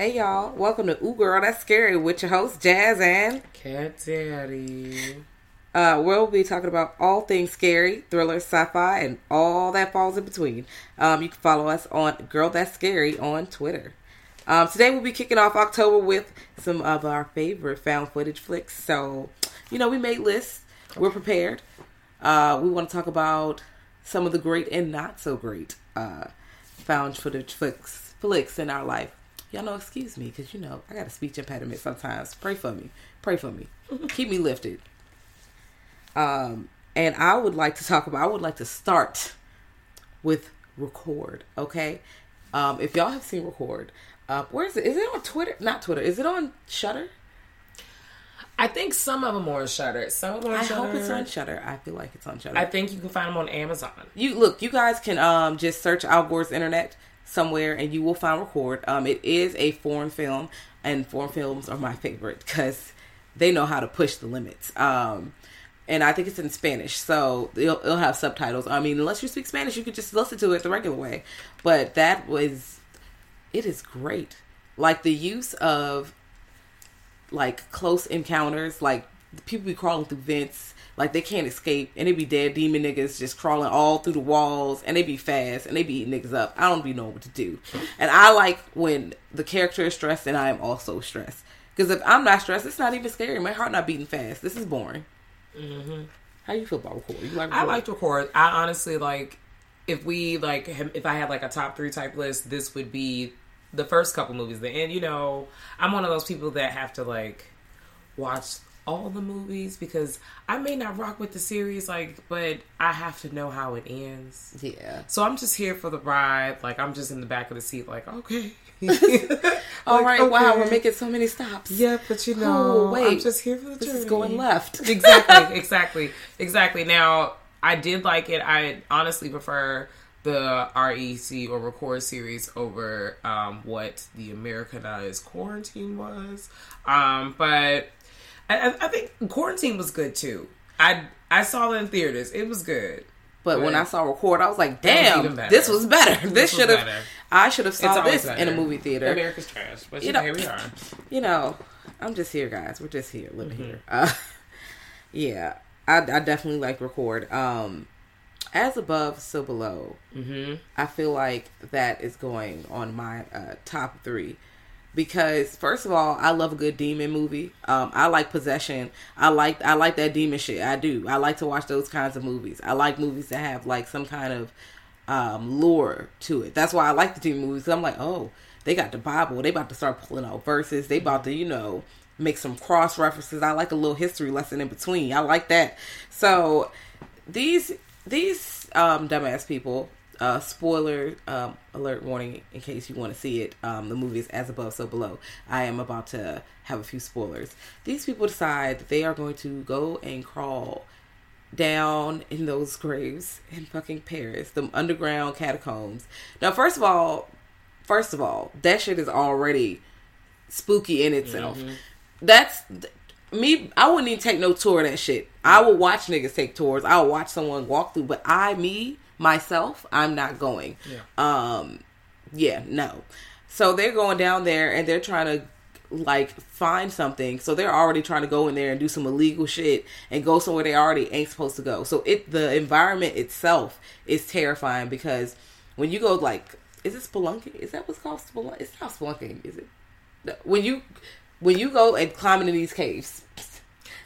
Hey y'all, welcome to Ooh Girl That's Scary with your host Jazz and Kat Daddy. uh, we'll be talking about all things scary, thriller, sci-fi, and all that falls in between. Um, you can follow us on Girl That's Scary on Twitter. Um, today we'll be kicking off October with some of our favorite found footage flicks. So, you know, we made lists. We're prepared. Uh, we want to talk about some of the great and not so great uh, found footage flicks, flicks in our life. Y'all know, excuse me, because you know I got a speech impediment sometimes. Pray for me. Pray for me. Keep me lifted. Um, and I would like to talk about. I would like to start with record. Okay, um, if y'all have seen record, uh, where is it? Is it on Twitter? Not Twitter. Is it on Shudder? I think some of them are on Shudder. Some of them are on I Shudder. hope it's on Shudder. I feel like it's on Shudder. I think you can find them on Amazon. you look. You guys can um just search Al Gore's internet somewhere, and you will find record. Um, it is a foreign film, and foreign films are my favorite because they know how to push the limits. Um, and I think it's in Spanish, so it'll, it'll have subtitles. I mean, unless you speak Spanish, you could just listen to it the regular way. But that was, it is great. Like the use of like close encounters, like people be crawling through vents, like they can't escape, and they be dead demon niggas just crawling all through the walls, and they be fast, and they be eating niggas up. I don't be knowing what to do, and I like when the character is stressed, and I am also stressed. Because if I'm not stressed, it's not even scary. My heart not beating fast. This is boring. Mm-hmm. How you feel about record? You like I record? like to record. I honestly like if we like if I had like a top three type list, this would be the first couple movies. And you know, I'm one of those people that have to like watch all the movies because I may not rock with the series, like, but I have to know how it ends. Yeah. So I'm just here for the ride. Like I'm just in the back of the seat, like okay. All Like, right. Wow, okay. we're making so many stops. Yeah, but you know, Oh, wait. I'm just here for the This journey. is going left. exactly, exactly, exactly. Now, I did like it. I honestly prefer the REC or Record series over um, what the Americanized Quarantine was. Um, but I, I think Quarantine was good too. I I saw it in theaters. It was good. But when I saw record, I was like, That was "Damn, this was better. This, This should have. I should have saw this in a movie theater." America's trash, but You know, here we are. you know, I'm just here, guys. We're just here, living Mm-hmm. here. Uh, yeah, I, I definitely like record. Um, as above, so below. Mm-hmm. I feel like that is going on my uh, top three because first of all, I love a good demon movie. Um, I like possession. I like I like that demon shit. I do. I like to watch those kinds of movies. I like movies that have like some kind of um, lore to it. That's why I like the demon movies. I'm like, oh, they got the Bible. They about to start pulling out verses. They about to, you know, make some cross references. I like a little history lesson in between. I like that. So these these um, dumbass people. Uh, spoiler um, alert warning in case you want to see it. Um, the movie is as above, so below. I am about to have a few spoilers. These people decide that they are going to go and crawl down in those graves in fucking Paris, the underground catacombs. Now, first of all, first of all, that shit is already spooky in itself. That's me, I wouldn't even take no tour of that shit. I would watch niggas take tours. I would watch someone walk through, but I, me, myself, I'm not going. Yeah. Um, yeah, no. So they're going down there and they're trying to like find something. So they're already trying to go in there and do some illegal shit and go somewhere they already ain't supposed to go. So it the environment itself is terrifying because when you go like is it spelunking? Is that what's called spelunking? It's not spelunking, is it? No, When you when you go and climb into these caves,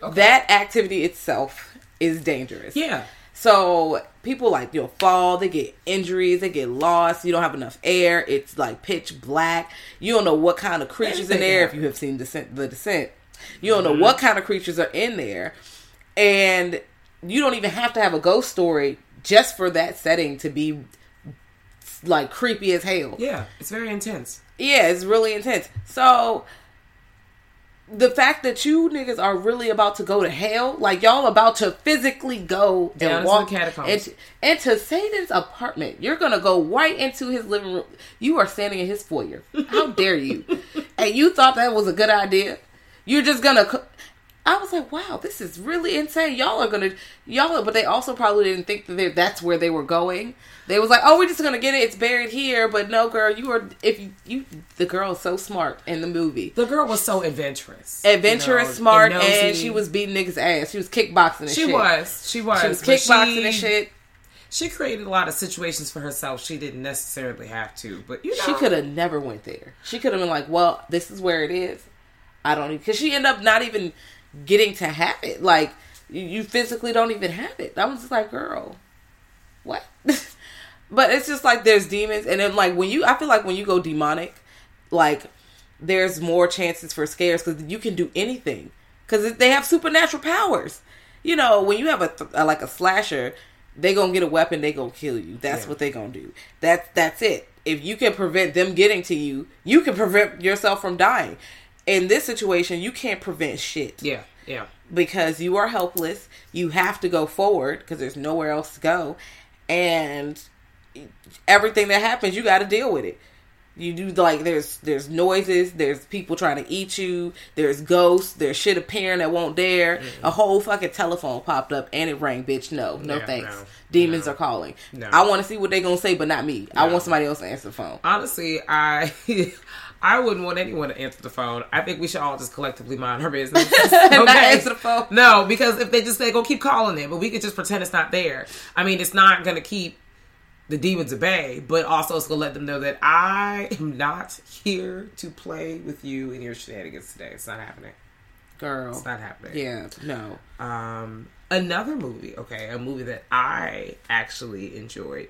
that activity itself is dangerous. Yeah. So people like you'll fall, they get injuries, they get lost. You don't have enough air. It's like pitch black. You don't know what kind of creatures in there. If you have seen Descent, the Descent, you don't know mm-hmm. what kind of creatures are in there, and you don't even have to have a ghost story just for that setting to be like creepy as hell. Yeah, it's very intense. Yeah, it's really intense. So the fact that you niggas are really about to go to hell, like y'all about to physically go Down and walk the catacombs. into, into Satan's apartment, you're gonna go right into his living room. You are standing in his foyer. How dare you? and you thought that was a good idea? You're just gonna. I was like, wow, this is really insane. Y'all are gonna, y'all, but they also probably didn't think that that's where they were going. They was like, oh, we're just gonna get it. It's buried here. But no, girl, you are if you, you the girl is so smart in the movie, The girl was so adventurous, adventurous, you know, smart, and and she was beating niggas' ass. She was kickboxing and She shit. was. She was. She was kickboxing she- and shit. She created a lot of situations for herself. She didn't necessarily have to, but you know, She could have never went there. She could have been like, well, this is where it is. I don't because she ended up not even getting to have it. Like you, physically don't even have it. I was just like, girl, what? but it's just like there's demons, and then like when you, I feel like when you go demonic, like there's more chances for scares because you can do anything because they have supernatural powers. You know, when you have a, th- like a slasher, they gonna get a weapon, they gonna kill you. That's Yeah. what they gonna do. That's that's it. If you can prevent them getting to you, you can prevent yourself from dying. In this situation, you can't prevent shit Yeah, yeah. because you are helpless. You have to go forward because there's nowhere else to go, and everything that happens, you got to deal with it. You do like there's there's noises, there's people trying to eat you, there's ghosts, there's shit appearing that won't dare. Mm. A whole fucking telephone popped up and it rang, bitch. No, no, Yeah, thanks. no, Demons no. are calling. No. I want to see what they gonna say, but not me. I want somebody else to answer the phone. Honestly, I I wouldn't want anyone to answer the phone. I think we should all just collectively mind our business. And not answer the phone. No, because if they just say go keep calling it, but we could just pretend it's not there. I mean, it's not gonna keep the demons at bay, but also it's gonna let them know that I am not here to play with you in your shenanigans today. It's not happening. Girl. It's not happening. Yeah, no. Um, another movie, okay, a movie that I actually enjoyed.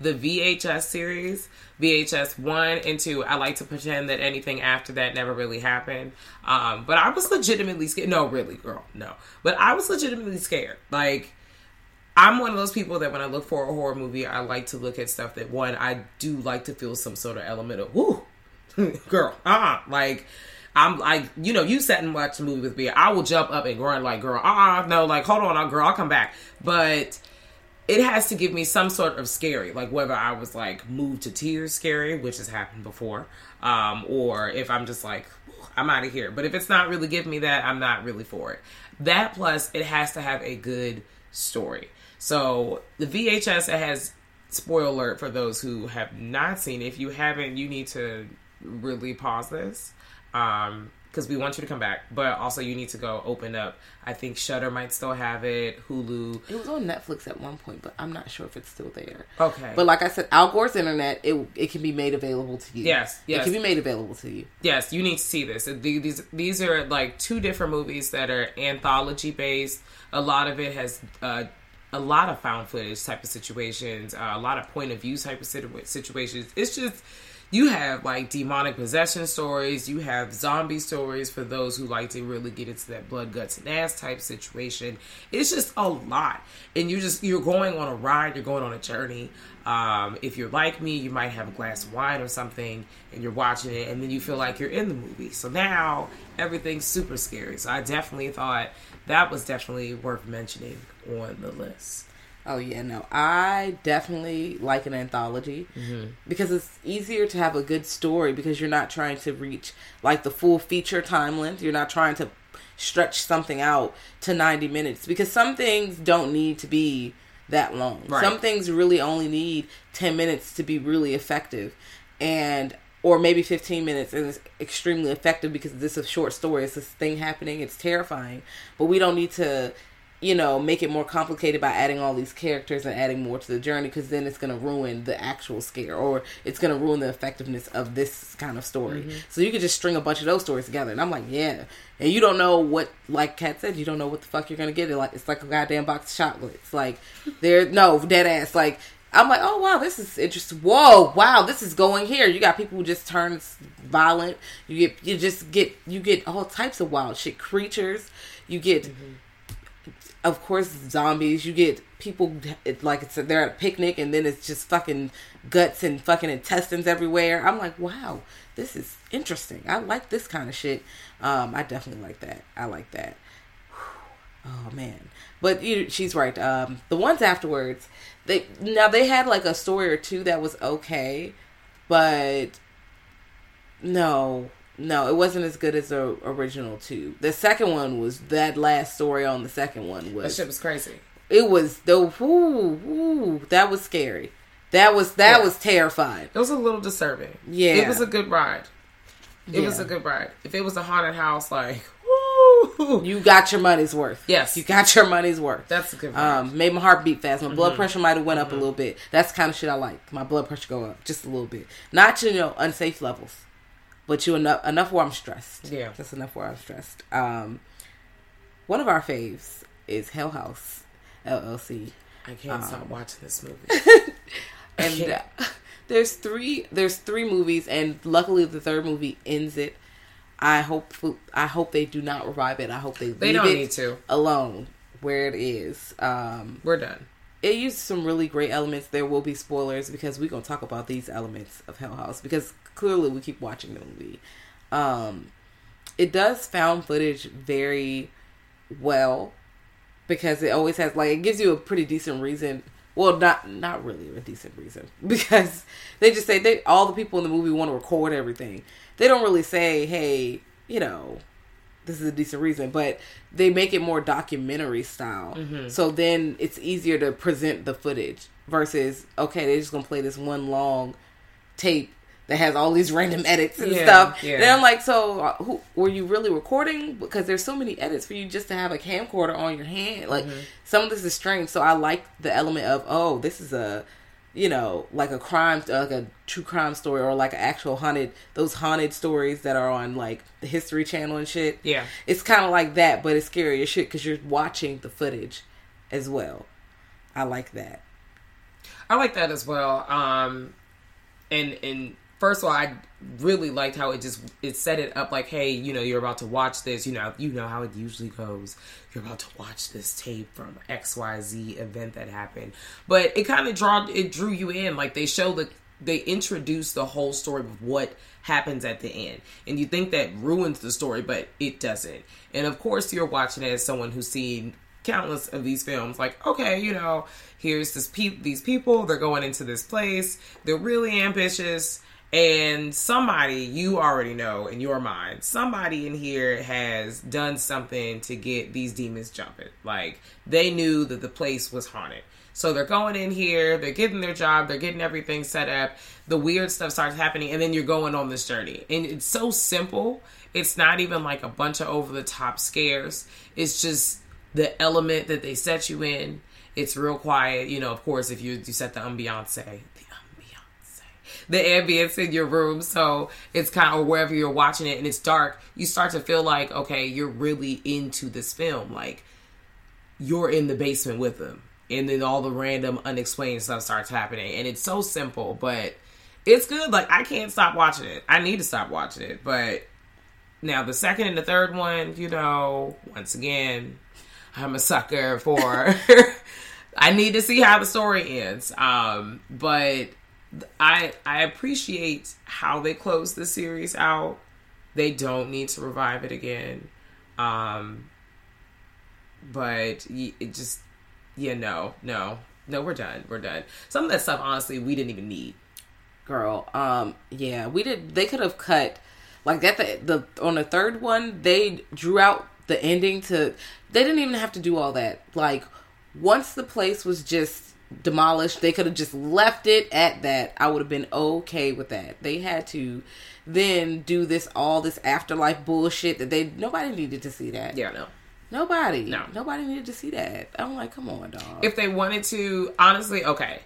The VHS series, VHS 1 and 2. I like to pretend that anything after that never really happened. Um, but I was legitimately scared. No, really, girl, no. But I was legitimately scared. Like, I'm one of those people that when I look for a horror movie, I like to look at stuff that, one, I do like to feel some sort of element of, whoo, girl, uh uh Like, I'm like, you know, you sat and watched a movie with me. I will jump up and grunt like, girl, uh uh no, like, hold on, uh, girl, I'll come back. But it has to give me some sort of scary, like whether I was like moved to tears scary, which has happened before, um, or if I'm just like, I'm out of here. But if it's not really giving me that, I'm not really for it. That plus, it has to have a good story. So the VHS it has spoiler alert for those who have not seen. If you haven't, you need to really pause this. Um, because we want you to come back, but also you need to go open up. I think Shudder might still have it, Hulu. It was on Netflix at one point, but I'm not sure if it's still there. Okay. But like I said, Al Gore's internet, it it can be made available to you. Yes, Yes. It can be made available to you. Yes, you need to see this. These these are like two different movies that are anthology based. A lot of it has uh, a lot of found footage type of situations, uh, a lot of point of view type of situ- situations. It's just you have like demonic possession stories, you have zombie stories for those who like to really get into that blood guts and ass type situation. It's just a lot, and you just you're going on a ride, you're going on a journey. Um, if you're like me, you might have a glass of wine or something, and you're watching it, and then you feel like you're in the movie. So now everything's super scary. So I definitely thought that was definitely worth mentioning on the list. Oh yeah, no. I definitely like an anthology Mm-hmm. because it's easier to have a good story because you're not trying to reach like the full feature time length. You're not trying to stretch something out to 90 minutes because some things don't need to be that long. Right. Some things really only need 10 minutes to be really effective. And or maybe 15 minutes and it's extremely effective because this is a short story. It's this thing happening. It's terrifying. But we don't need to you know, make it more complicated by adding all these characters and adding more to the journey because then it's going to ruin the actual scare or it's going to ruin the effectiveness of this kind of story. Mm-hmm. So you could just string a bunch of those stories together. And I'm like, yeah. And you don't know what, like Kat said, you don't know what the fuck you're going to get. It like It's like a goddamn box of chocolates. Like, there, no, dead ass. Like, I'm like, oh wow, this is interesting. Whoa, wow, this is going here. You got people who just turn violent. You get, you just get, you get all types of wild shit. Creatures. You get, Mm-hmm of course zombies you get people it, like it's they're at a picnic and then it's just fucking guts and fucking intestines everywhere. I'm like wow this is interesting. I like this kind of shit. Um i definitely like that. I like that. Oh man. But you, she's right. Um the ones afterwards they now they had like a story or two that was okay but no no, it wasn't as good as the original two. The second one was that last story on the second one was That shit was crazy. it was the whoo whoo that was scary. That was that Yeah. was terrifying. It was a little disturbing. Yeah. It was a good ride. It was a good ride. If it was a haunted house, like, woo, You got your money's worth. Yes. you got your money's worth. that's a good ride. um made my heart beat fast. My Mm-hmm. blood pressure might have went up a little bit. That's the kind of shit I like. My blood pressure go up just a little bit. Not to you know unsafe levels, but you enough enough where I'm stressed. Yeah. that's enough where I'm stressed. Um, one of our faves is Hell House LLC. I can't stop um, watching this movie. and uh, there's three there's three movies and luckily the third movie ends it i hope i hope they do not revive it i hope they, They don't it need to. alone where it is um We're done. it used some really great elements there will be spoilers because we're gonna talk about these elements of hell house because clearly we keep watching the movie um it does found footage very well because it always has like it gives you a pretty decent reason. Well not not really a decent reason because they just say they all the people in the movie want to record everything. They don't really say hey you know this is a decent reason but they make it more documentary style. So then it's easier to present the footage versus okay they're just gonna play this one long tape that has all these random edits and Yeah, stuff yeah. and i'm like so uh, who, were you really recording because there's so many edits for you just to have a camcorder on your hand like Mm-hmm. some of this is strange so i like the element of oh this is a you know like a crime like a true crime story or like an actual haunted those haunted stories that are on like the history channel and shit Yeah. it's kind of like that but it's scarier shit because you're watching the footage as well i like that I like that as well. Um, and and first of all, I really liked how it just it set it up like, hey, you know, you're about to watch this. You know, you know how it usually goes. You're about to watch this tape from X Y Z event that happened, but it kind of draw it drew you in. Like they show the they introduce the whole story of what happens at the end, and you think that ruins the story, but it doesn't. And of course, you're watching it as someone who's seen countless of these films like okay you know here's this pe- these people they're going into this place they're really ambitious and somebody you already know in your mind somebody in here has done something to get these demons jumping. Like they knew that the place was haunted. So they're going in here they're getting their job they're getting everything set up. The weird stuff starts happening and then you're going on this journey. And it's so simple. It's not even like a bunch of over the top scares. It's just the element that they set you in. It's real quiet. You know, of course, if you you set the ambiance, the ambience in your room, so it's kind of or wherever you're watching it and it's dark, you start to feel like okay, you're really into this film. Like you're in the basement with them, and then all the random unexplained stuff starts happening, and it's so simple, but it's good. Like I can't stop watching it. I need to stop watching it, but now the second and the third one, you know, once again, I'm a sucker for. I need to see how the story ends. Um, but I I appreciate how they close the series out. They don't need to revive it again. Um, but it just yeah no no no we're done we're done. Some of that stuff honestly we didn't even need. girl um yeah we did they could have cut like that the the on the third one they drew out the ending to they didn't even have to do all that. Like once the place was just demolished, they could have just left it at that. I would have been okay with that. They had to then do this all this afterlife bullshit that they nobody needed to see that. Yeah, no. Nobody. No. Nobody needed to see that. I'm like, come on, dog. If they wanted to, honestly, okay.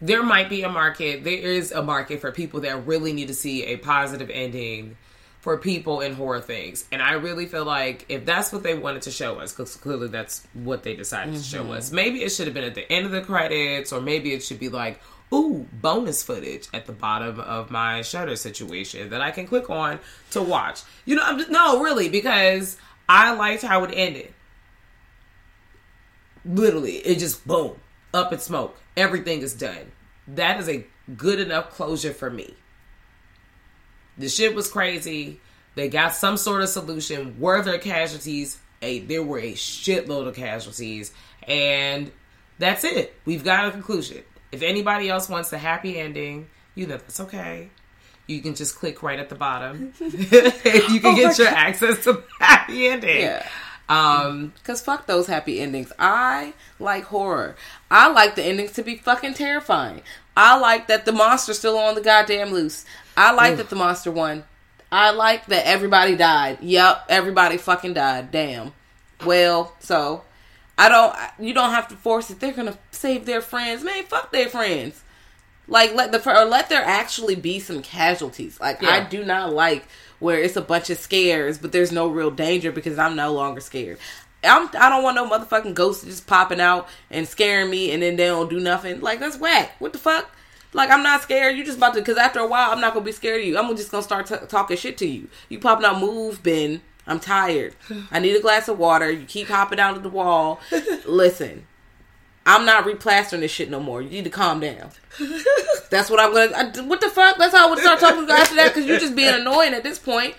There might be a market. There is a market for people that really need to see a positive ending for people in horror things. And I really feel like if that's what they wanted to show us, because clearly that's what they decided to show mm-hmm. us, maybe it should have been at the end of the credits, or maybe it should be like, ooh, bonus footage at the bottom of my Shudder situation that I can click on to watch. You know, I'm just, no, really, because I liked how it ended. Literally, it just boom, up in smoke. Everything is done. That is a good enough closure for me. The shit was crazy. They got some sort of solution. Were there casualties? A there were a shitload of casualties, and that's it. We've got a conclusion. If anybody else wants the happy ending, you know that's okay. You can just click right at the bottom. you can get your access to happy ending. Yeah. Um, Cause fuck those happy endings. I like horror. I like the endings to be fucking terrifying. I like that the monster's still on the goddamn loose. I like that the monster won. I like that everybody died. Yep, everybody fucking died. Damn. Well, so I don't. You don't have to force it. They're gonna save their friends. Man, fuck their friends. Like let the or let there actually be some casualties. Like I do not like where it's a bunch of scares, but there's no real danger because I'm no longer scared. I'm, I don't want no motherfucking ghosts just popping out and scaring me, and then they don't do nothing. Like that's whack. What the fuck? Like I'm not scared. You just about to because after a while I'm not gonna be scared of you. I'm just gonna start t- talking shit to you. You popping out, move, Ben. I'm tired. I need a glass of water. You keep hopping out of the wall. Listen, I'm not replastering this shit no more. You need to calm down. That's what I'm gonna. I, what the fuck? That's how I would start talking to you after that because you're just being annoying at this point.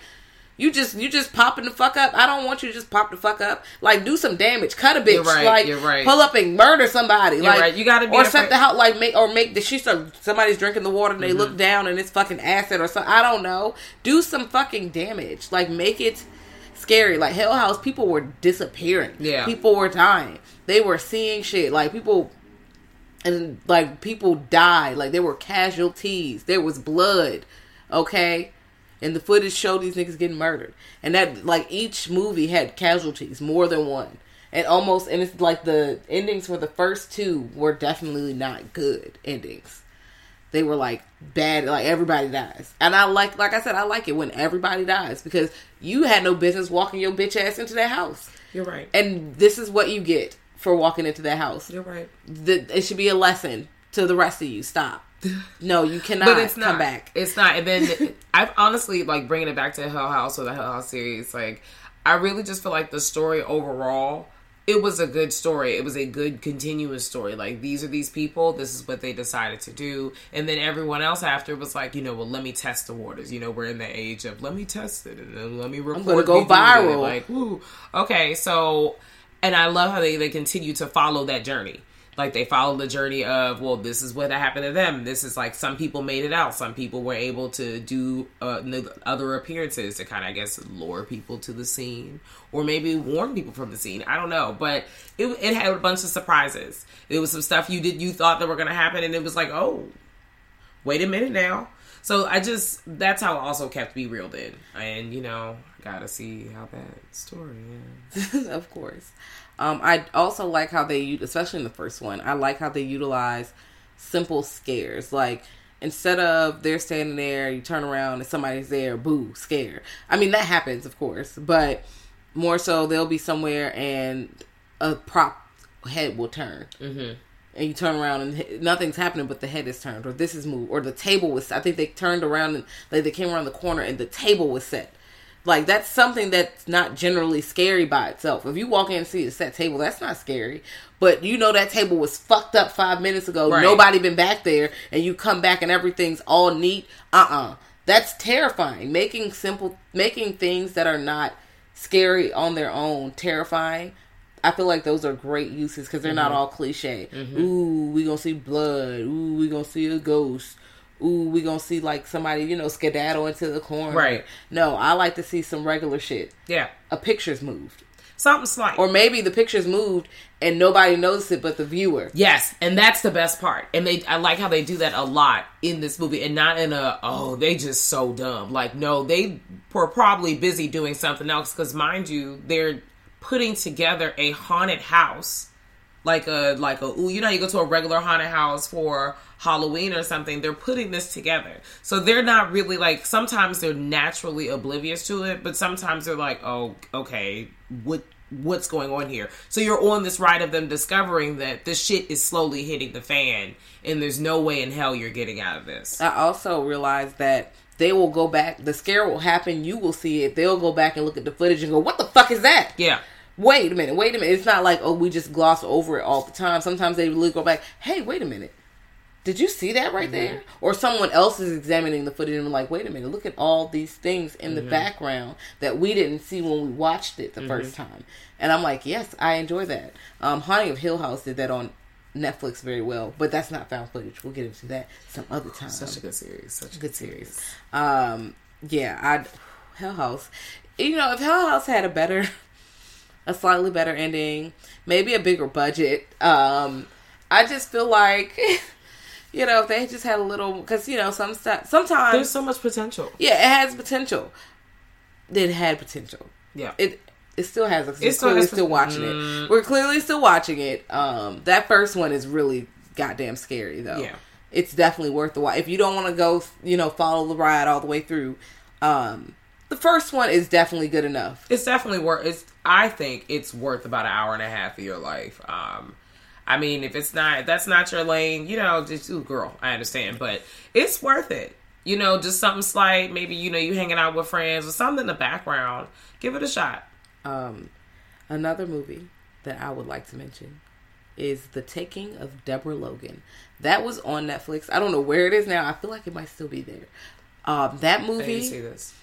You just you just popping the fuck up. I don't want you to just pop the fuck up. Like do some damage. Cut a bitch. You're right, like you're right. pull up and murder somebody. like right, you gotta be or set the house like make or make the she start somebody's drinking the water and they Mm-hmm. look down and it's fucking acid or something. I don't know. Do some fucking damage. Like make it scary. Like Hell House, people were disappearing. Yeah. people were dying. They were seeing shit. Like people and like people died like there were casualties there was blood okay and the footage showed these niggas getting murdered and that like each movie had casualties more than one and almost and it's like the endings for the first two were definitely not good endings they were like bad like everybody dies and i like like i said i like it when everybody dies because you had no business walking your bitch ass into that house you're right. and this is what you get for walking into that house You're right. the, it should be a lesson to the rest of you. Stop. No, you cannot but it's not. come back. It's not. And then I've honestly like bringing it back to Hell House or the Hell House series. Like I really just feel like the story overall. It was a good story. It was a good continuous story. Like these are these people. This is what they decided to do. And then everyone else after was like, you know, well, let me test the waters. You know, we're in the age of let me test it and then let me record. gonna go me doing it. viral. Like, woo. Okay, so and I love how they, they continue to follow that journey. Like they followed the journey of, well, this is what happened to them. This is like some people made it out. Some people were able to do uh, other appearances to kind of, I guess, lure people to the scene or maybe warn people from the scene. I don't know, but it, it had a bunch of surprises. it was some stuff you did you thought that were going to happen, and it was like, oh, wait a minute now. So I just that's how it also kept me reeled in, and you know, gotta see how that story. ends of course. Um, I also like how they, especially in the first one, I like how they utilize simple scares. Like instead of they're standing there, you turn around and somebody's there, boo, scare. I mean that happens, of course, but more so they'll be somewhere and a prop head will turn. Mm-hmm. And you turn around and nothing's happening, but the head is turned, or this is moved, or the table was. I think they turned around and like they came around the corner and the table was set. Like that's something that's not generally scary by itself. If you walk in and see a set table, that's not scary. But you know that table was fucked up five minutes ago. Right. Nobody been back there, and you come back and everything's all neat. Uh uh That's terrifying. Making simple, making things that are not scary on their own terrifying. I feel like those are great uses because they're not all cliche. Ooh, we gonna see blood. Ooh, we gonna see a ghost. Ooh, we gonna see like somebody, you know, skedaddle into the corner. Right. No, I like to see some regular shit. Yeah. A picture's moved. Something slight. Or maybe the picture's moved and nobody noticed it but the viewer. Yes, and that's the best part. And they I like how they do that a lot in this movie and not in a oh, they just so dumb. Like no, they were probably busy doing something else cuz mind you, they're putting together a haunted house. Like a like a ooh, you know you go to a regular haunted house for Halloween or something, they're putting this together. So they're not really like sometimes they're naturally oblivious to it, but sometimes they're like, "Oh, okay, what what's going on here?" So you're on this ride of them discovering that this shit is slowly hitting the fan and there's no way in hell you're getting out of this. I also realized that they will go back, the scare will happen, you will see it, they'll go back and look at the footage and go, What the fuck is that? Yeah. Wait a minute, wait a minute. It's not like, oh, we just gloss over it all the time. Sometimes they really go back, hey, wait a minute. Did you see that right there? Or someone else is examining the footage and like, wait a minute, look at all these things in the background that we didn't see when we watched it the first time. And I'm like, yes, I enjoy that. Um, Haunting of Hill House did that on Netflix very well, but that's not found footage. We'll get into that some other time. Such a good series. Such a good series. Um, yeah, I Hell House. You know, if Hill House had a better, a slightly better ending, maybe a bigger budget. Um, I just feel like, you know, if they just had a little, because you know, some sometimes There's so much potential. yeah, it has potential. It had potential. Yeah. It it still has. We're still clearly has still watching it. We're clearly still watching it. Um, that first one is really goddamn scary though. Yeah. it's definitely worth the watch. If you don't want to go, you know, follow the ride all the way through, um, the first one is definitely good enough. it's definitely worth it's i think it's worth about an hour and a half of your life um i mean if it's not if that's not your lane you know just ooh girl i understand but it's worth it you know just something slight maybe you know you hanging out with friends or something in the background give it a shot Um, another movie that I would like to mention is The Taking of Deborah Logan. That was on Netflix. I don't know where it is now. I feel like it might still be there. Um, that I movie. didn't see this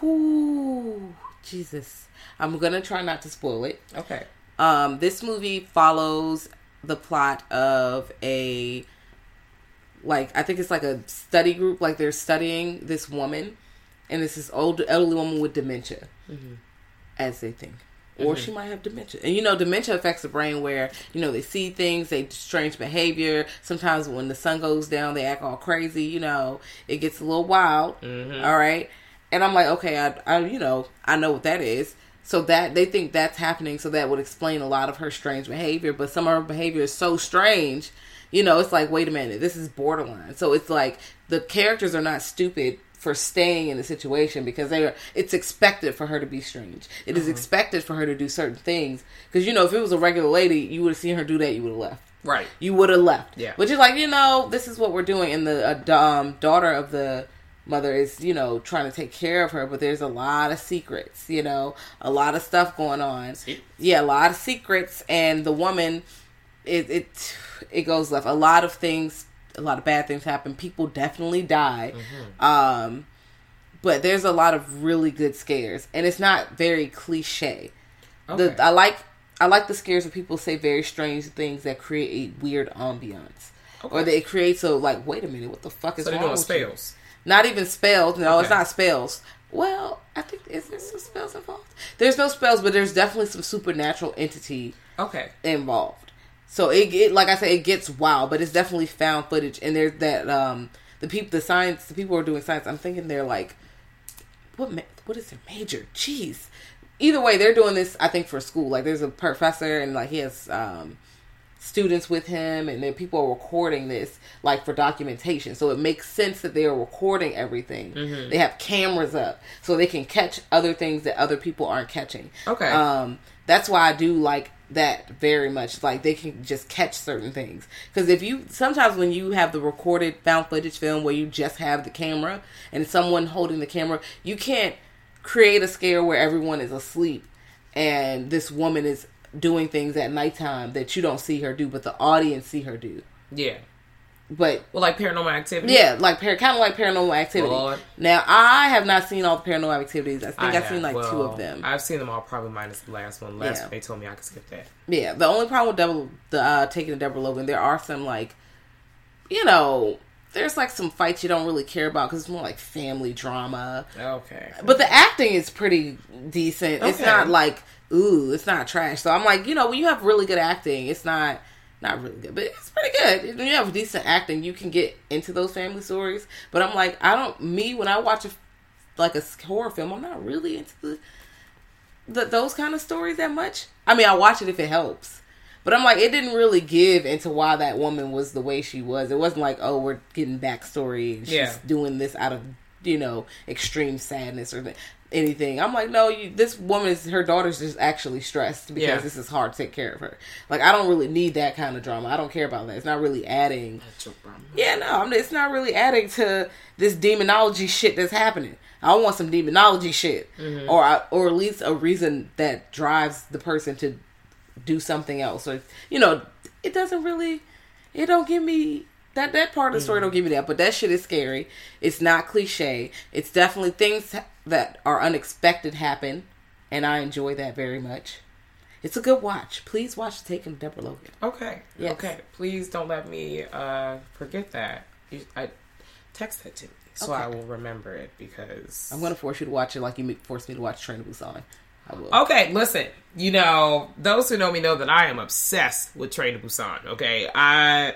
Whoo, Jesus. I'm gonna try not to spoil it. okay Um, this movie follows the plot of a like I think it's like a study group, like they're studying this woman, and it's this old elderly woman with dementia, mm-hmm. as they think. Or mm-hmm. she might have dementia, and you know, dementia affects the brain where you know they see things, they strange behavior. Sometimes when the sun goes down, they act all crazy. You know, it gets a little wild. Mm-hmm. all right, and I'm like, okay, I, I, you know, I know what that is. So that they think that's happening, so that would explain a lot of her strange behavior. But some of her behavior is so strange, you know. It's like, wait a minute, this is borderline. So it's like the characters are not stupid for staying in the situation because they are. It's expected for her to be strange. It is expected for her to do certain things because you know if it was a regular lady, you would have seen her do that, you would have left right you would have left. Yeah. Which is like, you know, this is what we're doing. And the uh, um, daughter of the mother is, you know, trying to take care of her, but there's a lot of secrets, you know, a lot of stuff going on. Yeah, a lot of secrets. And the woman, it, it, it goes left. A lot of things, a lot of bad things happen. People definitely die. Um, but there's a lot of really good scares. And it's not very cliche. Okay. The, I like I like the scares where people say very strange things that create a weird ambiance, or that it creates a like, wait a minute, what the fuck is so wrong doing with you? Not even spells. No, it's not spells. Well, I think is there some spells involved? There's no spells, but there's definitely some supernatural entity okay involved. So it, it like I said, it gets wild, but it's definitely found footage. And there's that um the people, the science, the people who are doing science. I'm thinking they're like, what ma- what is their major? Jeez. Either way, they're doing this. I think for school. Like there's a professor and like he has um students with him and then people are recording this like for documentation. So it makes sense that they are recording everything. They have cameras up so they can catch other things that other people aren't catching. Okay. um that's why i do like that very much. Like they can just catch certain things. Because if you sometimes when you have the recorded found footage film where you just have the camera and someone holding the camera you can't create a scare where everyone is asleep and this woman is doing things at nighttime that you don't see her do, but the audience see her do. yeah But well like paranormal activity yeah, like par- kind of like paranormal activity. Lord. Now I have not seen all the paranormal activities. I think I have seen like two of them. I've seen them all, probably minus the last one. Last Yeah. they told me I could skip that. Yeah, the only problem with double the uh, taking the Deborah Logan, there are some like, you know, there's like some fights you don't really care about because it's more like family drama. Okay. But the acting is pretty decent. It's not like ooh, it's not trash. So I'm like, you know, when you have really good acting, it's not not really good, but it's pretty good. When you have decent acting, you can get into those family stories. But I'm like, I don't. Me when I watch a like a horror film, I'm not really into the, the those kind of stories that much. I mean, I watch it if it helps. But I'm like, it didn't really give into why that woman was the way she was. It wasn't like, oh, we're getting backstory and she's Yeah. doing this out of, you know, extreme sadness or anything. I'm like, no, you, this woman is, her daughter's just actually stressed because Yeah. this is hard to take care of her. Like, I don't really need that kind of drama. I don't care about that. It's not really adding. Yeah, no, I'm, it's not really adding to this demonology shit that's happening. I want some demonology shit, or I, or at least a reason that drives the person to do something else. Or you know, it doesn't really, it don't give me that that part of the story don't give me that. But that shit is scary. It's not cliche. It's definitely things that are unexpected happen, and I enjoy that very much. It's a good watch. Please watch Taking Deborah Logan. Okay. Yes. Okay. Please don't let me uh, forget that. You, I text that to me so Okay. I will remember it because I'm gonna force you to watch it like you forced me to watch Train to Busan. I will. Okay, listen. You know, those who know me know that I am obsessed with Train to Busan. Okay, I.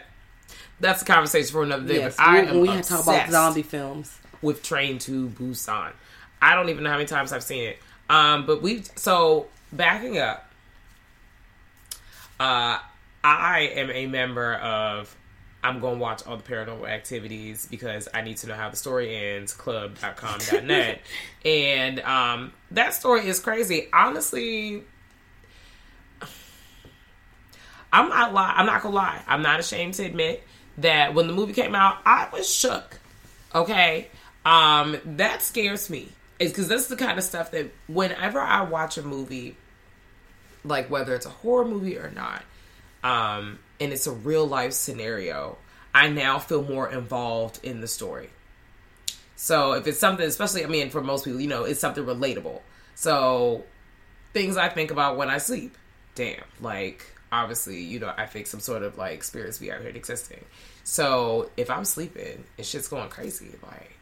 That's a conversation for another day. yes, but I we, am we had to talk about zombie films. with Train to Busan. I don't even know how many times I've seen it. Um, but we so backing up. Uh, I am a member of. I'm going to watch all the paranormal activities because I need to know how the story ends. Club.com.net, and um, that story is crazy. Honestly, I'm not lie. I'm not gonna lie. I'm not ashamed to admit that when the movie came out, I was shook. Okay, um, that scares me. It's because that's the kind of stuff that whenever I watch a movie, like whether it's a horror movie or not, um, and it's a real life scenario, I now feel more involved in the story. So if it's something, especially, I mean, for most people, you know, it's something relatable. So things I think about when I sleep. Damn, like obviously, you know, I think some sort of like spirits be out here existing. So if I'm sleeping and shit's going crazy, like,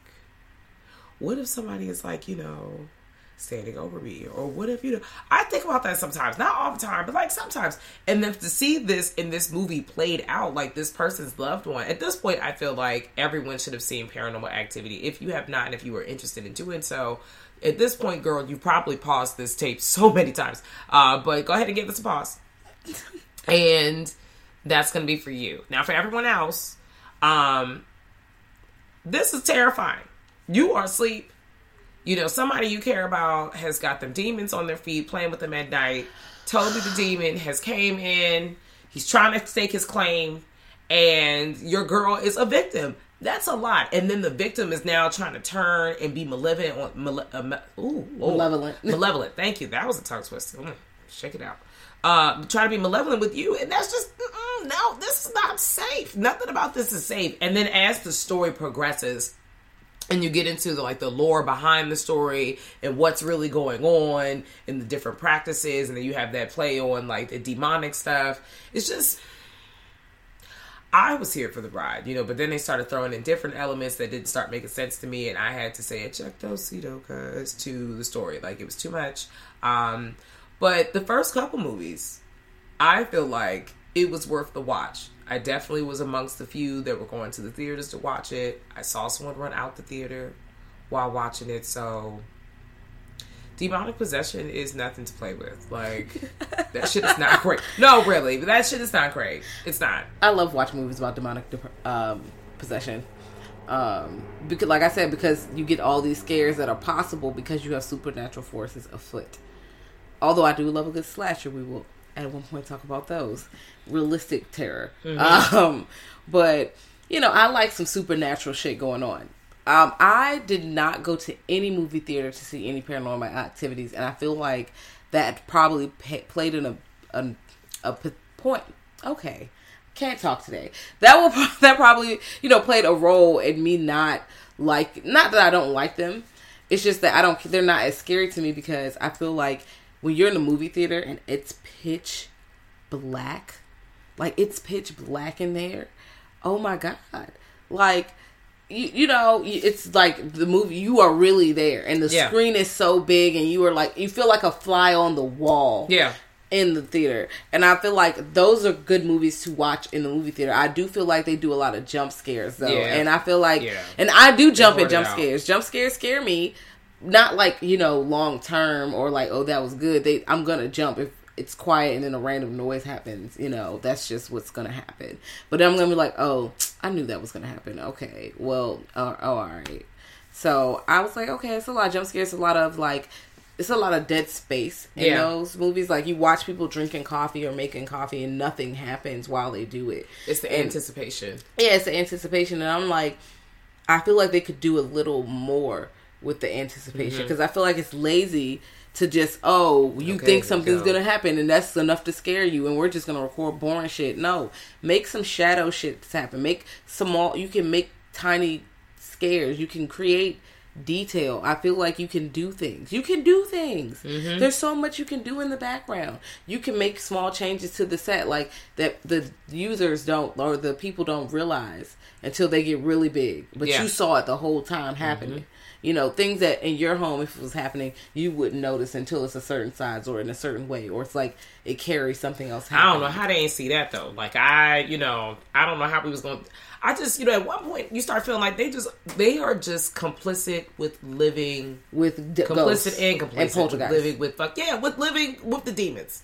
what if somebody is like, you know, standing over me, or what if you know? I think about that sometimes, not all the time, but like sometimes. And then to see this in this movie played out, like this person's loved one. At this point, I feel like everyone should have seen Paranormal Activity. If you have not, and if you were interested in doing so, at this point, girl, you probably paused this tape so many times. Uh, but go ahead and give this a pause. And that's going to be for you. Now, for everyone else, um, this is terrifying. You are asleep. You know, somebody you care about has got them demons on their feet, playing with them at night. Toby the demon has came in. He's trying to stake his claim, and your girl is a victim. That's a lot. And then the victim is now trying to turn and be malevolent. On, male, uh, me- ooh, Lord. Malevolent. malevolent. Thank you. That was a tongue twister. Mm, shake it out. Uh, trying to be malevolent with you, and that's just no. This is not safe. Nothing about this is safe. And then as the story progresses, and you get into the, like the lore behind the story and what's really going on and the different practices and then you have that play on like the demonic stuff it's just i was here for the ride you know but then they started throwing in different elements that didn't start making sense to me and i had to say check those cuz to the story like it was too much um but the first couple movies I feel like it was worth the watch. I definitely was amongst the few that were going to the theaters to watch it. I saw someone run out the theater while watching it, so demonic possession is nothing to play with. Like that shit is not great. No, really, but that shit is not great. It's not. I love watching movies about demonic um, possession. Um, because, like I said, because you get all these scares that are possible because you have supernatural forces afoot. Although I do love a good slasher, we will at one point talk about those realistic terror. Um, but you know, I like some supernatural shit going on. Um, I did not go to any movie theater to see any paranormal activities, and I feel like that probably played in a, a a p- point. Okay, can't talk today. That will that probably you know played a role in me not like not that I don't like them. It's just that I don't. They're not as scary to me because I feel like when you're in a movie theater and it's pitch black, like it's pitch black in there. Oh my god! like you, you know it's like the movie you are really there and the Yeah. screen is so big and you are like you feel like a fly on the wall Yeah. in the theater and i feel like those are good movies to watch in the movie theater i do feel like they do a lot of jump scares though Yeah. and i feel like Yeah. and i do jump at jump scares jump scares scare me not like you know long term or like oh that was good. They i'm gonna jump if it's quiet and then a random noise happens you know that's just what's gonna happen. But then i'm gonna be like oh i knew that was gonna happen. Okay well uh, oh all right. So i was like okay it's a lot of jump scares a lot of like it's a lot of dead space in Yeah. those movies. Like you watch people drinking coffee or making coffee and nothing happens while they do it. It's the And- anticipation. yeah, it's the anticipation, and I'm like, I feel like they could do a little more with the anticipation Mm-hmm. because I feel like it's lazy to just oh you Okay, think something's go. gonna happen and that's enough to scare you and we're just gonna record boring shit. No, make some shadow shit happen. Make small. You can make tiny scares. You can create detail. I feel like you can do things. You can do things. Mm-hmm. There's so much you can do in the background. You can make small changes to the set like that the users don't or the people don't realize until they get really big. But Yeah. you saw it the whole time happening. You know, things that in your home if it was happening, you wouldn't notice until it's a certain size or in a certain way or it's like it carries something else I don't know how they ain't see that though. Like I, you know, I don't know how we was going. I just, you know, at one point you start feeling like they just they are just complicit with living, with d- complicit and complicit and poltergeist. living with fuck yeah, with living with the demons.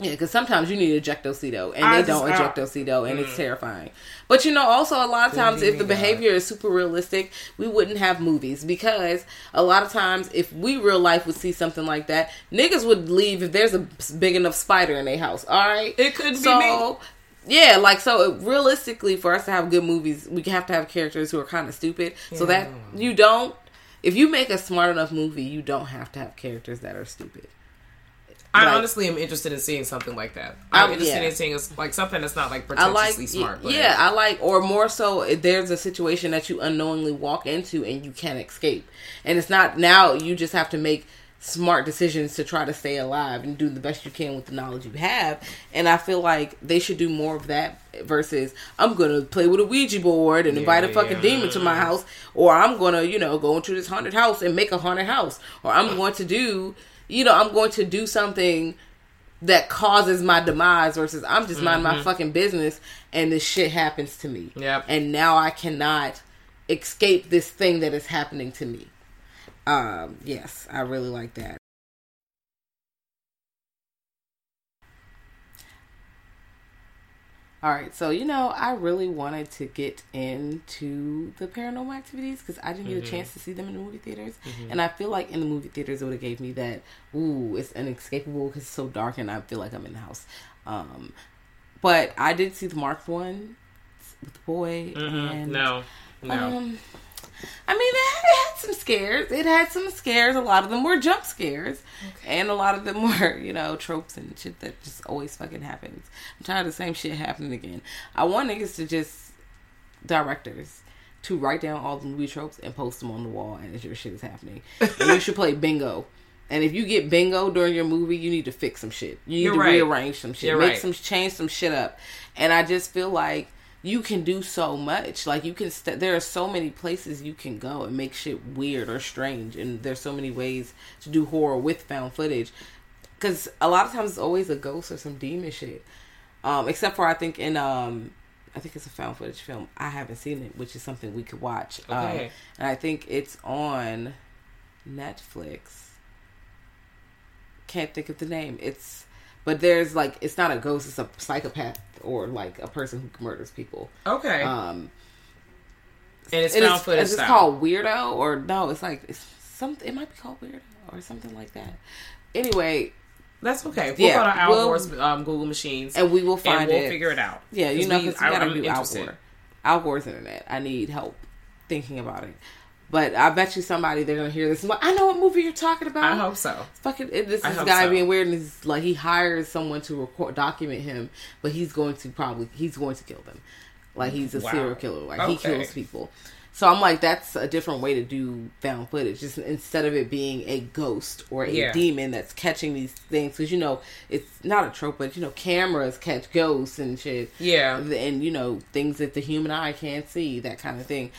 Yeah, because sometimes you need ejectocito, and I they don't I- ejectocito, and it's mm. terrifying. But you know, also a lot of times, if the behavior is super realistic, we wouldn't have movies because a lot of times, if we real life would see something like that, niggas would leave if there's a big enough spider in their house. All right, It could be so. me. Yeah, like so. Realistically, for us to have good movies, we have to have characters who are kind of stupid. So that you don't. If you make a smart enough movie, you don't have to have characters that are stupid. I Like- honestly am interested in seeing something like that. I'm I- interested yeah. in seeing like something that's not like I like pretentiously smart. But yeah, I like or more so there's a situation that you unknowingly walk into and you can't escape. And it's not now you just have to make smart decisions to try to stay alive and do the best you can with the knowledge you have. And I feel like they should do more of that versus I'm gonna play with a Ouija board and invite a fucking yeah. demon to my house or I'm gonna, you know, go into this haunted house and make a haunted house. Or I'm going to do you know, I'm going to do something that causes my demise versus I'm just minding my fucking business and this shit happens to me. Yep. And now I cannot escape this thing that is happening to me. Um, yes, I really like that. All right, so you know, I really wanted to get into the paranormal activities because I didn't get a chance to see them in the movie theaters, and I feel like in the movie theaters it would have gave me that. Ooh, it's inescapable because it's so dark, and I feel like I'm in the house. Um, but I did see the marked one with the boy, and no, no. um, I mean, it had, it had some scares. It had some scares. A lot of them were jump scares, and a lot of them were, you know, tropes and shit that just always fucking happens. I'm tired of the same shit happening again. I want niggas to just directors to write down all the movie tropes and post them on the wall, as your shit is happening, and you should play bingo. And if you get bingo during your movie, you need to fix some shit. You need You're to right. rearrange some shit, You're make right. some change some shit up. And I just feel like you can do so much. Like you can, st- there are so many places you can go and make shit weird or strange, and there's so many ways to do horror with found footage. Because a lot of times it's always a ghost or some demon shit. Um, except for I think in um, I think it's a found footage film. I haven't seen it, which is something we could watch. Um, Okay. and I think it's on Netflix. Can't think of the name. It's but there's like it's not a ghost. It's a psychopath or like a person who murders people. Okay, Um, and it's it found is, footage is it called Weirdo or no? It's like it's something. It might be called Weirdo or something like that. Anyway, That's okay. We'll Yeah, go to Al we'll- um, Google machines and we will find and we'll it. figure it out. Yeah, you know, we- because we I- gotta I'm do interested. Al Gore's internet. I need help thinking about it. But I bet you somebody they're gonna hear this. and like, I know what movie you're talking about. I hope so. Fucking, it, this is guy so. being weird, and like he hires someone to record, document him, but he's going to probably he's going to kill them. Like he's a Wow. serial killer. Like he kills people. So I'm like, that's a different way to do found footage. Just instead of it being a ghost or a Yeah. demon that's catching these things, because you know it's not a trope, but you know cameras catch ghosts and shit. Yeah. and you know things that the human eye can't see, that kind of thing.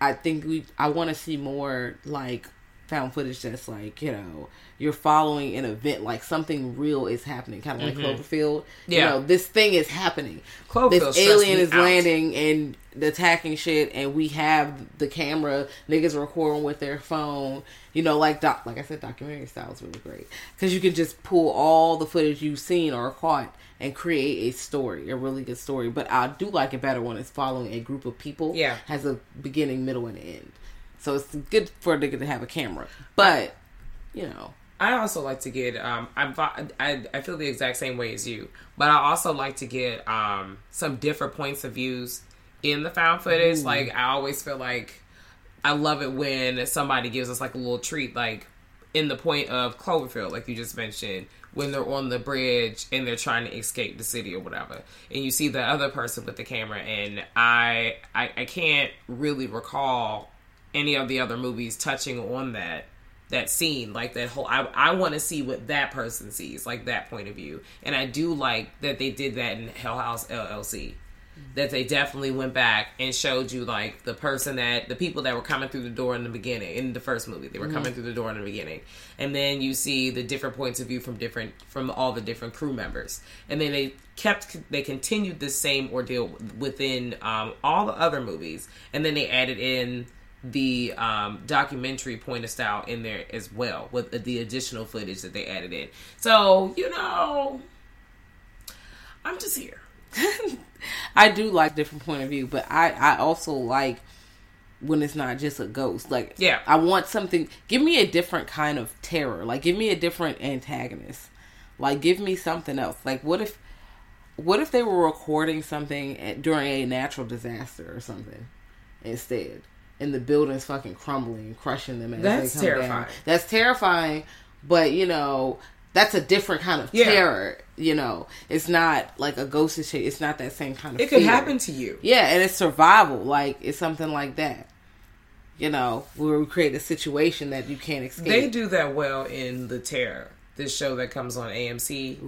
I think we, I want to see more like found footage that's like you know you're following an event like something real is happening kind of like mm-hmm. cloverfield you Yeah. know this thing is happening Cloverfield this alien is out. landing and attacking shit and we have the camera niggas recording with their phone. You know like doc like i said documentary style is really great. Because you can just pull all the footage you've seen or caught and create a story a really good story. But i do like it better when it's following a group of people Yeah. has a beginning middle and end. So it's good for a nigga to have a camera. But you know. I also like to get um I'm I I feel the exact same way as you, but I also like to get um some different points of views in the found footage. Like I always feel like I love it when somebody gives us like a little treat like in the point of Cloverfield like you just mentioned when they're on the bridge and they're trying to escape the city or whatever. And you see the other person with the camera and I I, I can't really recall any of the other movies touching on that that scene like that whole i, I want to see what that person sees like that point of view. And i do like that they did that in hell house llc that they definitely went back and showed you like the person that the people that were coming through the door in the beginning in the first movie they were coming through the door in the beginning and then you see the different points of view from different from all the different crew members and then they kept they continued the same ordeal within um, all the other movies and then they added in the um, documentary point of style in there as well with the additional footage that they added in. So you know, I'm just here. I do like different point of view, but I I also like when it's not just a ghost. Like Yeah. I want something. Give me a different kind of terror. Like give me a different antagonist. Like give me something else. Like what if what if they were recording something at, during a natural disaster or something instead? And the building's fucking crumbling and crushing them as That's they come down. terrifying. That's terrifying, but you know, that's a different kind of Yeah. terror. You know, it's not like a ghost shit. It's not that same kind of. It could fear. happen to you. Yeah, and it's survival. Like it's something like that. You know, where we create a situation that you can't escape. They do that well in The Terror, this show that comes on AMC.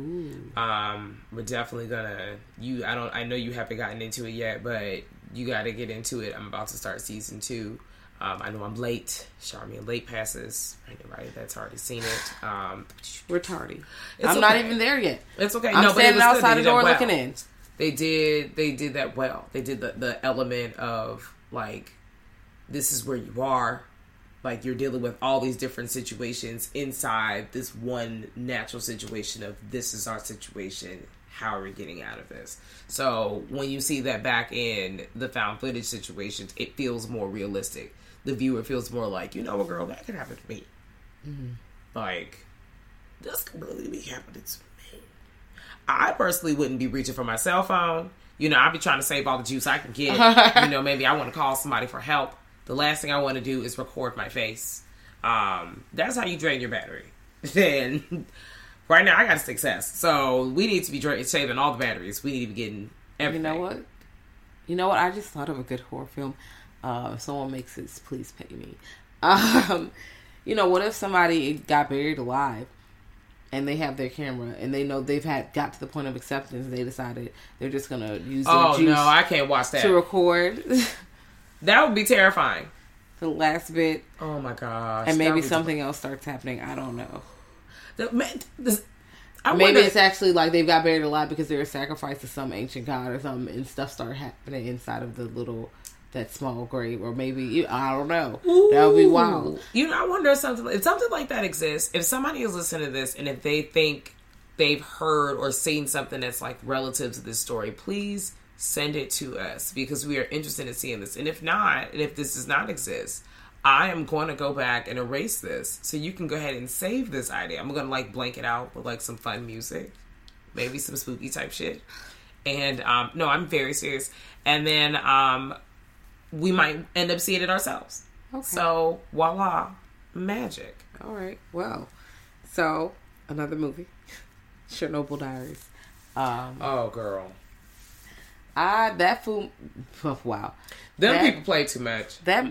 Um, we're definitely gonna you. I don't. I know you haven't gotten into it yet, but you got to get into it. I'm about to start season two. Um, I know I'm late. Charmian late passes. Anybody that's already seen it. Um, We're tardy. It's I'm not even there yet. it's okay. I'm no, standing outside They the did door that looking in. They did. They did that well. They did the the element of like this is where you are. Like you're dealing with all these different situations inside this one natural situation of this is our situation. How are we getting out of this? So when you see that back in the found footage situations, it feels more realistic. The viewer feels more like, you know a girl, that could happen to me. Like, this could really be happening to me. I personally wouldn't be reaching for my cell phone. You know, I'd be trying to save all the juice I can get. you know, maybe I want to call somebody for help. The last thing I want to do is record my face. Um, that's how you drain your battery. Then, right now, I got a success. So we need to be dra- saving all the batteries. We need to be getting everything. You know what? You know what? I just thought of a good horror film. Uh, if someone makes this, please pay me. Um, you know, what if somebody got buried alive and they have their camera and they know they've had got to the point of acceptance? They decided they're just gonna use Oh no, I can't watch that. to record That would be terrifying. the last bit, Oh my gosh. and maybe be- something else starts happening. I don't know. The- man, this- I Maybe wonder- it's actually like they've got buried alive because they were sacrificed to some ancient god or something, and stuff started happening inside of the little that small grave, or maybe you, I don't know. That would be wild. You know, I wonder if something if something like that exists. If somebody is listening to this and if they think they've heard or seen something that's like relative to this story, please send it to us because we are interested in seeing this. And if not, and if this does not exist, I am going to go back and erase this so you can go ahead and save this idea. I'm going to like blank it out with like some fun music, maybe some spooky type shit. And um, no, I'm very serious. And then um, we might end up seeing it ourselves. So voila, magic. All right. Well, so another movie, Chernobyl Diaries. Um, Oh, girl. I that fool. Wow. Them That- people play too much. That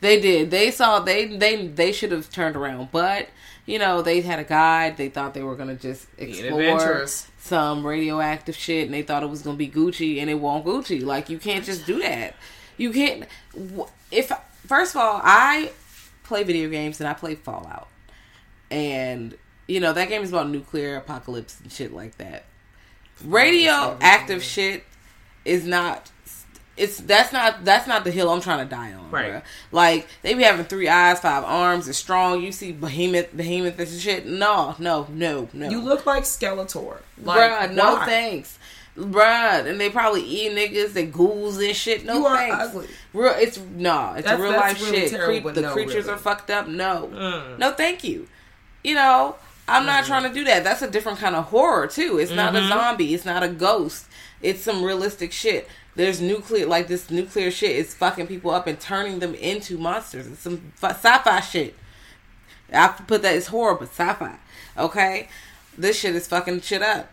they did. They saw they they they should have turned around, but you know they had a guide. They thought they were gonna just explore some radioactive shit, and they thought it was gonna be Gucci, and it won't Gucci. Like you can't just do that. You can't. If first of all, I play video games and I play Fallout, and you know that game is about nuclear apocalypse and shit like that. Radioactive shit is not it's that's not that's not the hill I'm trying to die on. Right. bruh. Like they be having three eyes, five arms, and strong. You see behemoth, behemoth and shit. No, no, no, no. You look like Skeletor. Like, bruh. No why? thanks, bruh. And they probably eat niggas, they ghouls and shit. No You are thanks. ugly. Real, it's no, it's That's- real that's life really shit. terrible, Creep- but the no, creatures really. are fucked up. No, Mm. no, thank you. You know, I'm not Mm-hmm. trying to do that. That's a different kind of horror too. It's not a zombie. It's not a ghost. It's some realistic shit. There's nuclear, like this nuclear shit is fucking people up and turning them into monsters. It's some sci-fi shit. I put that as horror, but sci-fi. Okay, this shit is fucking shit up,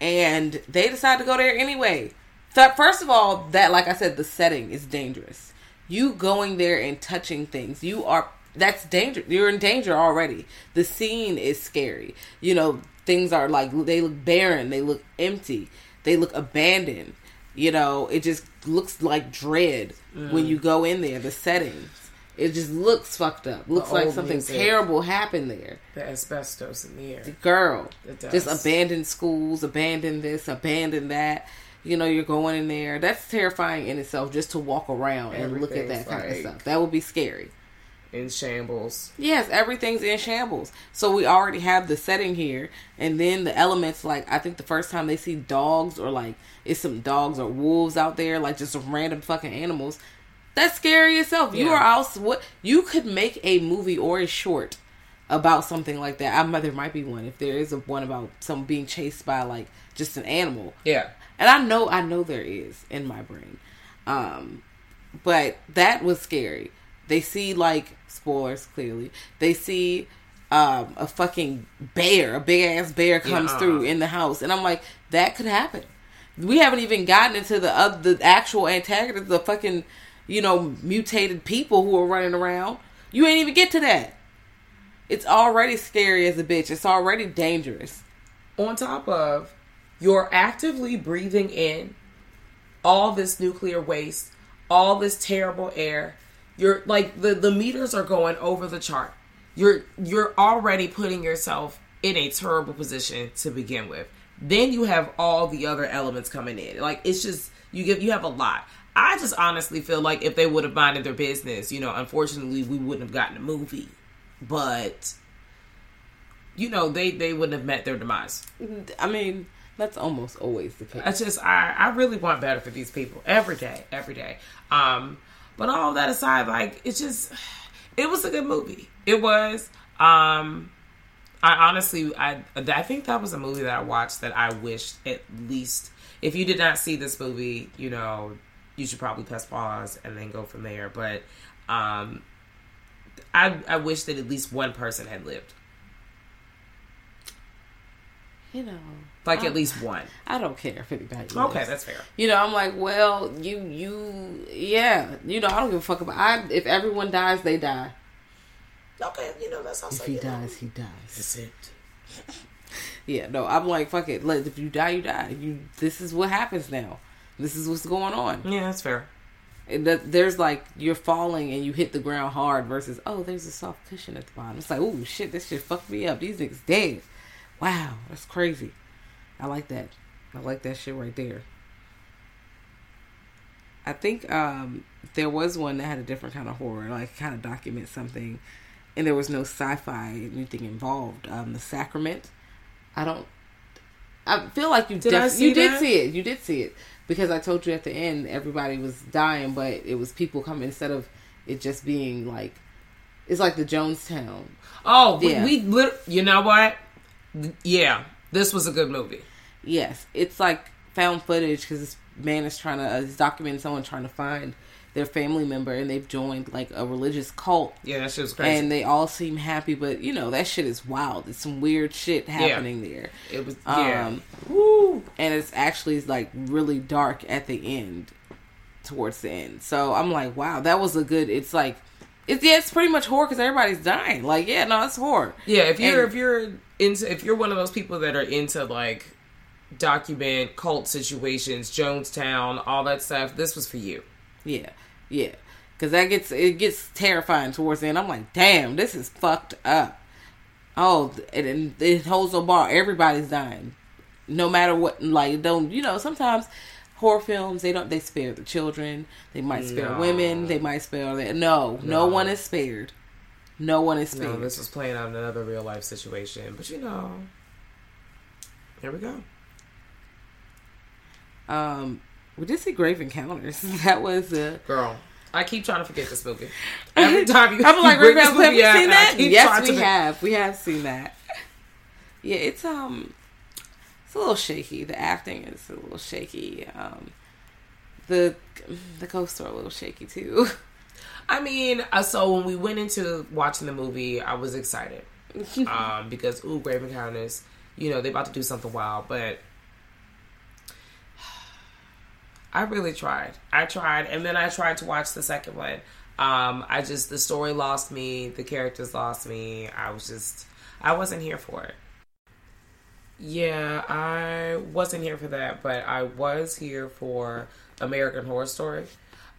and they decide to go there anyway. So first of all, that like I said, the setting is dangerous. You going there and touching things, you are that's danger. You're in danger already. The scene is scary. You know, things are like they look barren, they look empty, they look abandoned. You know, it just looks like dread when mm. you go in there. The settings, it just looks fucked up. Looks like something music. terrible happened there The asbestos in the air. The girl It just abandoned schools abandon this abandon that you know you're going in there that's terrifying in itself just to walk around and look at that Everything's kind of stuff that would be scary In shambles. yes everything's in shambles so we already have the setting here and then the elements like i think the first time they see dogs or like it's some dogs or wolves out there like just some random fucking animals that's scary itself you Yeah. are also what you could make a movie or a short about something like that. I there might be one if there is a one about some being chased by like just an animal. Yeah. And I know I know there is in my brain. Um but that was scary. They see like spoilers clearly. They see um a fucking bear, a big ass bear comes Yeah. through in the house and I'm like that could happen. We haven't even gotten into the uh, the actual antagonists, the fucking you know mutated people who are running around. You ain't even get to that. It's already scary as a bitch. It's already dangerous. On top of you're actively breathing in all this nuclear waste, all this terrible air. You're like the the meters are going over the chart. You're you're already putting yourself in a terrible position to begin with. Then you have all the other elements coming in. Like it's just you give you have a lot. I just honestly feel like if they would have minded their business, you know, unfortunately we wouldn't have gotten a movie. But you know, they they wouldn't have met their demise. I mean, that's almost always the case. I just I I really want better for these people every day, every day. Um, but all that aside, like it's just it was a good movie. It was. Um, I honestly I I think that was a movie that I watched that I wished at least if you did not see this movie, you know, you should probably press pause and then go from there. But um, I I wish that at least one person had lived, you know, like I- at least one. I don't care if anybody. Okay, that's fair. You know, I'm like, well, you, you, yeah. You know, I don't give a fuck about. I if everyone dies, they die. Okay, you know that's also If he you know, dies, he dies. That's it. Yeah, no, I'm like, fuck it. Let if you die, you die. You. This is what happens now. This is what's going on. Yeah, that's fair. And that, there's like you're falling and you hit the ground hard versus oh, there's a soft cushion at the bottom. It's like oh shit, this shit fucked me up. These niggas dead. Wow, that's crazy. I like that. I like that shit right there. I think um, there was one that had a different kind of horror, like kind of document something, and there was no sci-fi anything involved. Um, the Sacrament. I don't. I feel like you Did def- see you did see it. You did see it because I told you at the end everybody was dying, but it was people coming instead of it just being like it's like the Jonestown. Oh, Yeah. we, we lit- you know what? Yeah, this was a good movie. Yes, it's like found footage because this man is trying to uh, he's documenting someone trying to find their family member and they've joined like a religious cult. Yeah, that shit was crazy. And they all seem happy, but you know that shit is wild. It's some weird shit happening there. it was yeah. Um, woo, and it's actually like really dark at the end, towards the end. So I'm like, wow, that was a good. It's like, it's yeah, it's pretty much horror because everybody's dying. Like, yeah, no, it's horror. Yeah, if you're And- if you're into if you're one of those people that are into like document cult situations, Jonestown, all that stuff, this was for you. Yeah, yeah, because that gets it gets terrifying towards the end. I'm like, damn, this is fucked up. Oh, and it, it holds a bar. Everybody's dying, no matter what. Like, don't you know? Sometimes horror films they don't they spare the children. They might spare No. women. They might spare that. No, no, No. one is spared. No one is spared. No, this was playing out another real life situation, but you know, here we go. Um, we did see Grave Encounters. That was uh, Girl, I keep trying to forget this movie. Every time you, I'm like, this Have movie you seen I that? Yes, we have. We have seen that. Yeah, it's um, it's a little shaky. The acting is a little shaky. Um, the the ghosts are a little shaky too. I mean, uh, so when we went into watching the movie, I was excited um, because ooh, Grave Encounters, you know, they're about to do something wild, but I really tried. I tried, and then I tried to watch the second one. Um, I just the story lost me, the characters lost me. I was just, I wasn't here for it. Yeah, I wasn't here for that, but I was here for American Horror Story,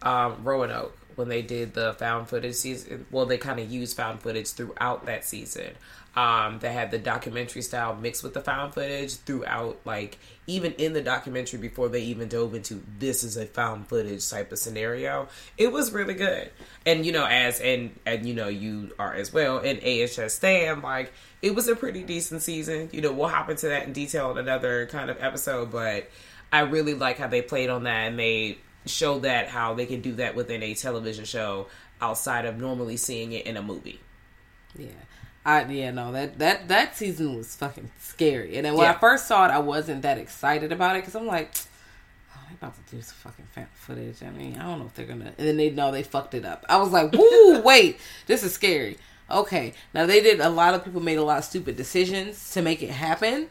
um, Roanoke, when they did the found footage season. Well, they kind of used found footage throughout that season. Um, they had the documentary style mixed with the found footage throughout, like even in the documentary before they even dove into this is a found footage type of scenario. It was really good, and you know, as and and you know, you are as well in AHS stand like it was a pretty decent season. You know, we'll hop into that in detail in another kind of episode, but I really like how they played on that and they showed that how they can do that within a television show outside of normally seeing it in a movie. Yeah. I yeah no that that that season was fucking scary. And then when Yeah. I first saw it I wasn't that excited about it because I'm like oh, they about to do some fucking fan footage. I mean I don't know if they're gonna and then they know they fucked it up. I was like woo wait this is scary. Okay now they did a lot of people made a lot of stupid decisions to make it happen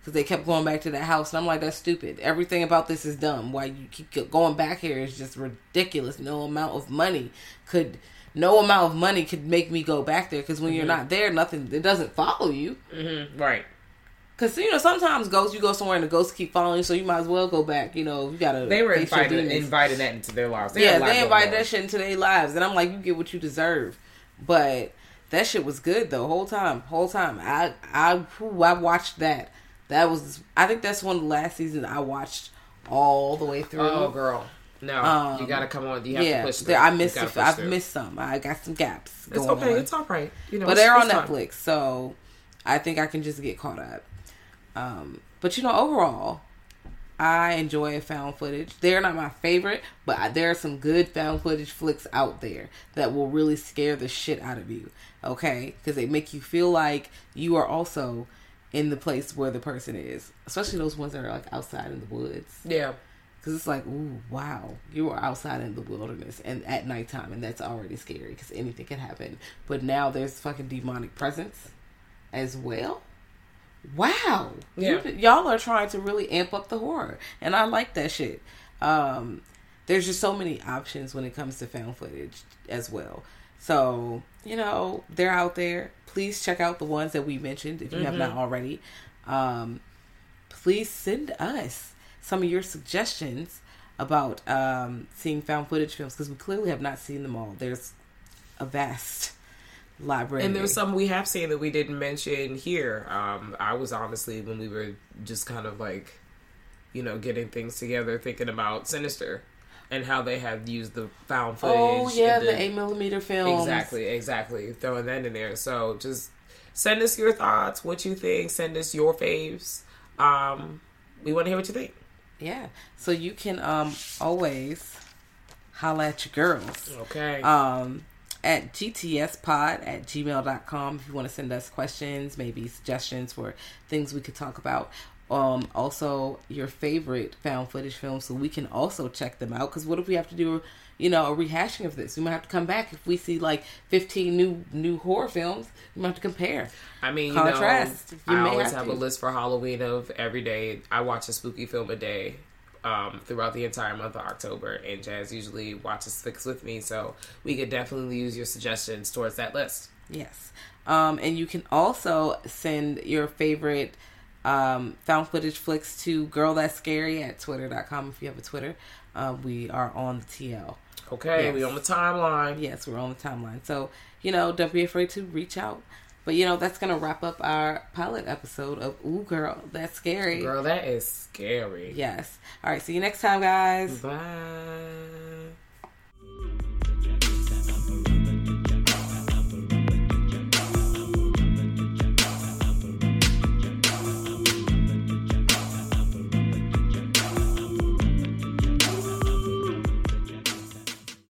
because they kept going back to that house and I'm like that's stupid. Everything about this is dumb. Why you keep going back here is just ridiculous. No amount of money could no amount of money could make me go back there because when you're not there nothing it doesn't follow you Mm-hmm. Right. because you know sometimes ghosts you go somewhere and the ghosts keep following you so you might as well go back you know you gotta They were invited demons. that into their lives. They yeah had a lot they invited that shit into their lives and I'm like you get what you deserve but that shit was good though whole time whole time I I whew, I watched that that was I think that's one of the last seasons I watched all the way through Oh, girl. No, Um, you gotta come on. You have yeah, to push through. I missed. a- I've through. missed some. I got some gaps. It's going okay. on. It's all right. You know, but they're on. Netflix, so I think I can just get caught up. Um, but you know, overall, I enjoy found footage. They're not my favorite, but there are some good found footage flicks out there that will really scare the shit out of you. Okay, because they make you feel like you are also in the place where the person is, especially those ones that are like outside in the woods. Yeah. Because it's like, ooh, wow, you are outside in the wilderness and at nighttime, and that's already scary because anything can happen. But now there's fucking demonic presence as well. Wow, Yeah. You- y'all are trying to really amp up the horror, and I like that shit. Um, there's just so many options when it comes to found footage as well. So you know they're out there. Please check out the ones that we mentioned if you have not already. Um, please send us some of your suggestions about um, seeing found footage films because we clearly have not seen them all. There's a vast library, And there's some we have seen that we didn't mention here. Um, I was honestly when we were just kind of like, you know, getting things together, thinking about Sinister and how they have used the found footage. Oh yeah, the eight millimeter film. Exactly, exactly. Throwing that in there. So just send us your thoughts, what you think. Send us your faves. Um, we want to hear what you think. Yeah. So you can um always holla at your girls. Okay. Um at gtspod at gmail.com if you want to send us questions, maybe suggestions for things we could talk about. Um, also your favorite found footage films so we can also check them out. Because what if we have to do, you know, a rehashing of this? We might have to come back if we see like 15 new new horror films. We might have to compare. I mean, you Contrast. know, You I may always have have, a list for Halloween of every day. I watch a spooky film a day um, throughout the entire month of October, and Jazz usually watches six with me, so we could definitely use your suggestions towards that list. Yes. Um, and you can also send your favorite um, found footage flicks to girl that's scary at twitter.com if you have a Twitter. Um, we are on the TL. Okay, Yes. we on the timeline. Yes, we're on the timeline. So, you know, don't be afraid to reach out. But, you know, that's going to wrap up our pilot episode of Ooh Girl, That's Scary. Girl, that is scary. Yes. All right. See you next time, guys. Bye.